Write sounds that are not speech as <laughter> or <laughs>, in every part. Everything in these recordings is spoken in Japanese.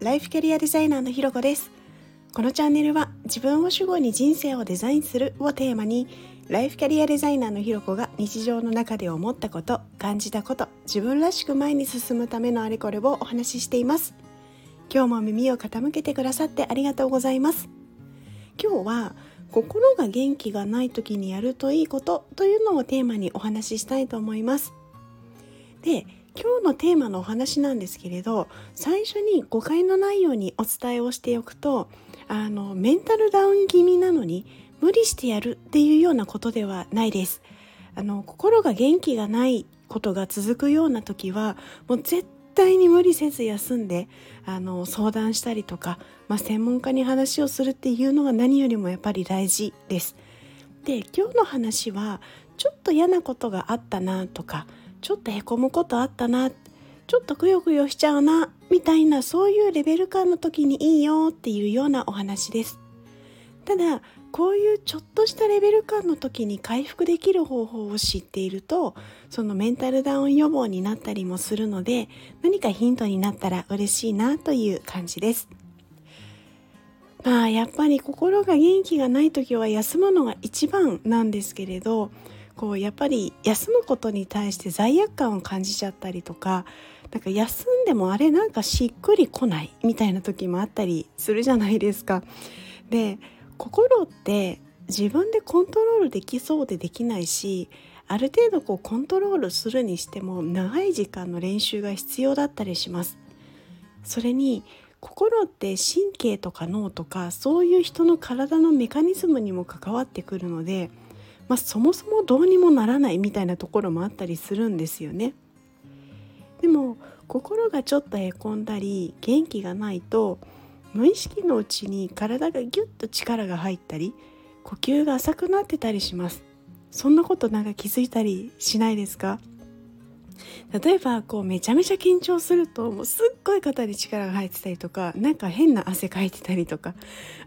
ライフキャリアデザイナーのひろこです。このチャンネルは自分を主語に人生をデザインするをテーマにライフキャリアデザイナーのひろこが日常の中で思ったこと感じたこと自分らしく前に進むためのあれこれをお話ししています。今日も耳を傾けてくださってありがとうございます。今日は心が元気がない時にやるといいことというのをテーマにお話ししたいと思います。で今日のテーマのお話なんですけれど最初に誤解のないようにお伝えをしておくとあのメンタルダウン気味なのに無理してやるっていうようなことではないです。あの心が元気がないことが続くような時はもう絶対に無理せず休んであの相談したりとか、まあ、専門家に話をするっていうのが何よりもやっぱり大事です。で今日の話はちょっと嫌なことがあったなとかちょっとへこむことあったな。ちょっとくよくよしちゃうな。みたいなそういうレベル感の時にいいよっていうようなお話です。ただこういうちょっとしたレベル感の時に回復できる方法を知っているとそのメンタルダウン予防になったりもするので何かヒントになったら嬉しいなという感じです。まあやっぱり心が元気がない時は休むのが一番なんですけれどこうやっぱり休むことに対して罪悪感を感じちゃったりとかなんか休んでもあれなんかしっくりこないみたいな時もあったりするじゃないですか。で心って自分でコントロールできそうでできないしある程度こうコントロールするにしても長い時間の練習が必要だったりします。それに心って神経とか脳とかそういう人の体のメカニズムにも関わってくるのでまあ、そもそもどうにもならないみたいなところもあったりするんですよね。でも心がちょっとへこんだり元気がないと無意識のうちに体がギュッと力が入ったり呼吸が浅くなってたりしますそんなことなんか気づいたりしないですか？例えばこうめちゃめちゃ緊張するともうすっごい肩に力が入ってたりとかなんか変な汗かいてたりとか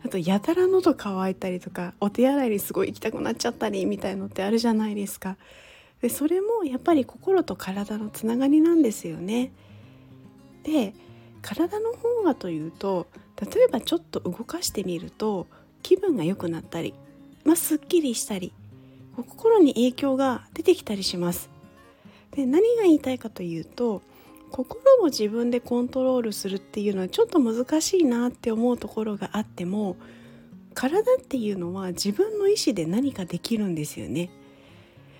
あとやたら喉乾いたりとかお手洗いにすごい行きたくなっちゃったりみたいのってあるじゃないですか。でそれもやっぱり心と体のつながりなんですよね。で体の方はというと例えばちょっと動かしてみると気分が良くなったり、まあ、すっきりしたり心に影響が出てきたりします。で何が言いたいかというと心を自分でコントロールするっていうのはちょっと難しいなって思うところがあっても体っていうのは自分の意思で何かできるんですよね。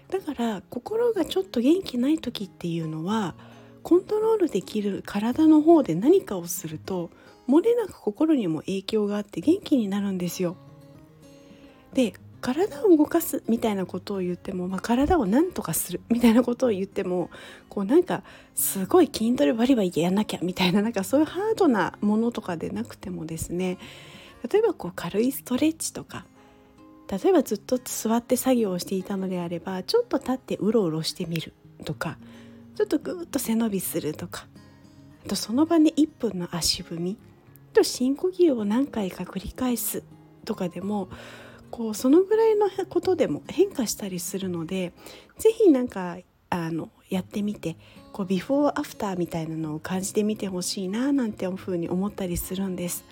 だから心がちょっと元気ない時っていうのはコントロールできる体の方で何かをすると漏れなく心にも影響があって元気になるんですよ。で体を動かすみたいなことを言っても、まあ、体を何とかする <laughs> みたいなことを言ってもこうなんかすごい筋トレバリバリやんなきゃみたいななんかそういうハードなものとかでなくてもですね例えばこう軽いストレッチとか例えばずっと座って作業をしていたのであればちょっと立ってうろうろしてみるとかちょっとぐーっと背伸びするとかあとその場で1分の足踏みと深呼吸を何回か繰り返すとかでもこうそのぐらいのことでも変化したりするので是非なんかあのやってみてこうビフォーアフターみたいなのを感じてみてほしいななんていうふうに思ったりするんです。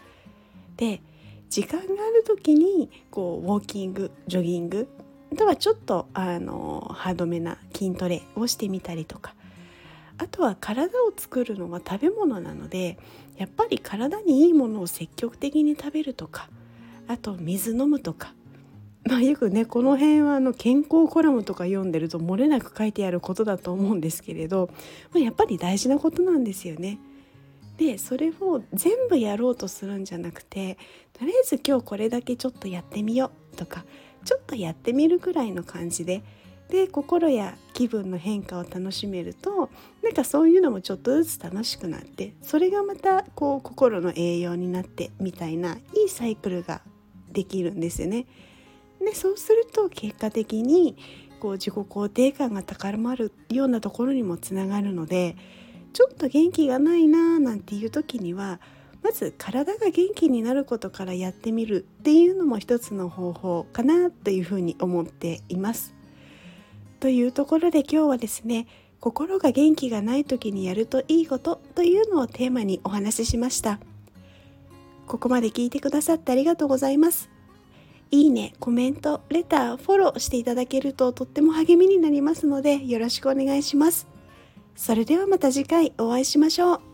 で時間がある時にこうウォーキングジョギングあとはちょっとあのハードめな筋トレをしてみたりとか。あとは体を作るのは食べ物なのでやっぱり体にいいものを積極的に食べるとか。あと水飲むとか。まあ、よくねこの辺はあの健康コラムとか読んでると漏れなく書いてあることだと思うんですけれど、まあ、やっぱり大事なことなんですよね。でそれを全部やろうとするんじゃなくてとりあえず今日これだけちょっとやってみようとかちょっとやってみるくらいの感じでで心や気分の変化を楽しめるとなんかそういうのもちょっとずつ楽しくなってそれがまたこう心の栄養になってみたいないいサイクルができるんですよね。でそうすると結果的にこう自己肯定感が高まるようなところにもつながるのでちょっと元気がないなーなんていう時にはまず体が元気になることからやってみるっていうのも一つの方法かなというふうに思っています。というところで今日はですね心が元気がない時にやるといいことというのをテーマにお話ししました。ここまで聞いてくださってありがとうございますいいね、コメント、レター、フォローしていただけるととっても励みになりますのでよろしくお願いします。それではまた次回お会いしましょう。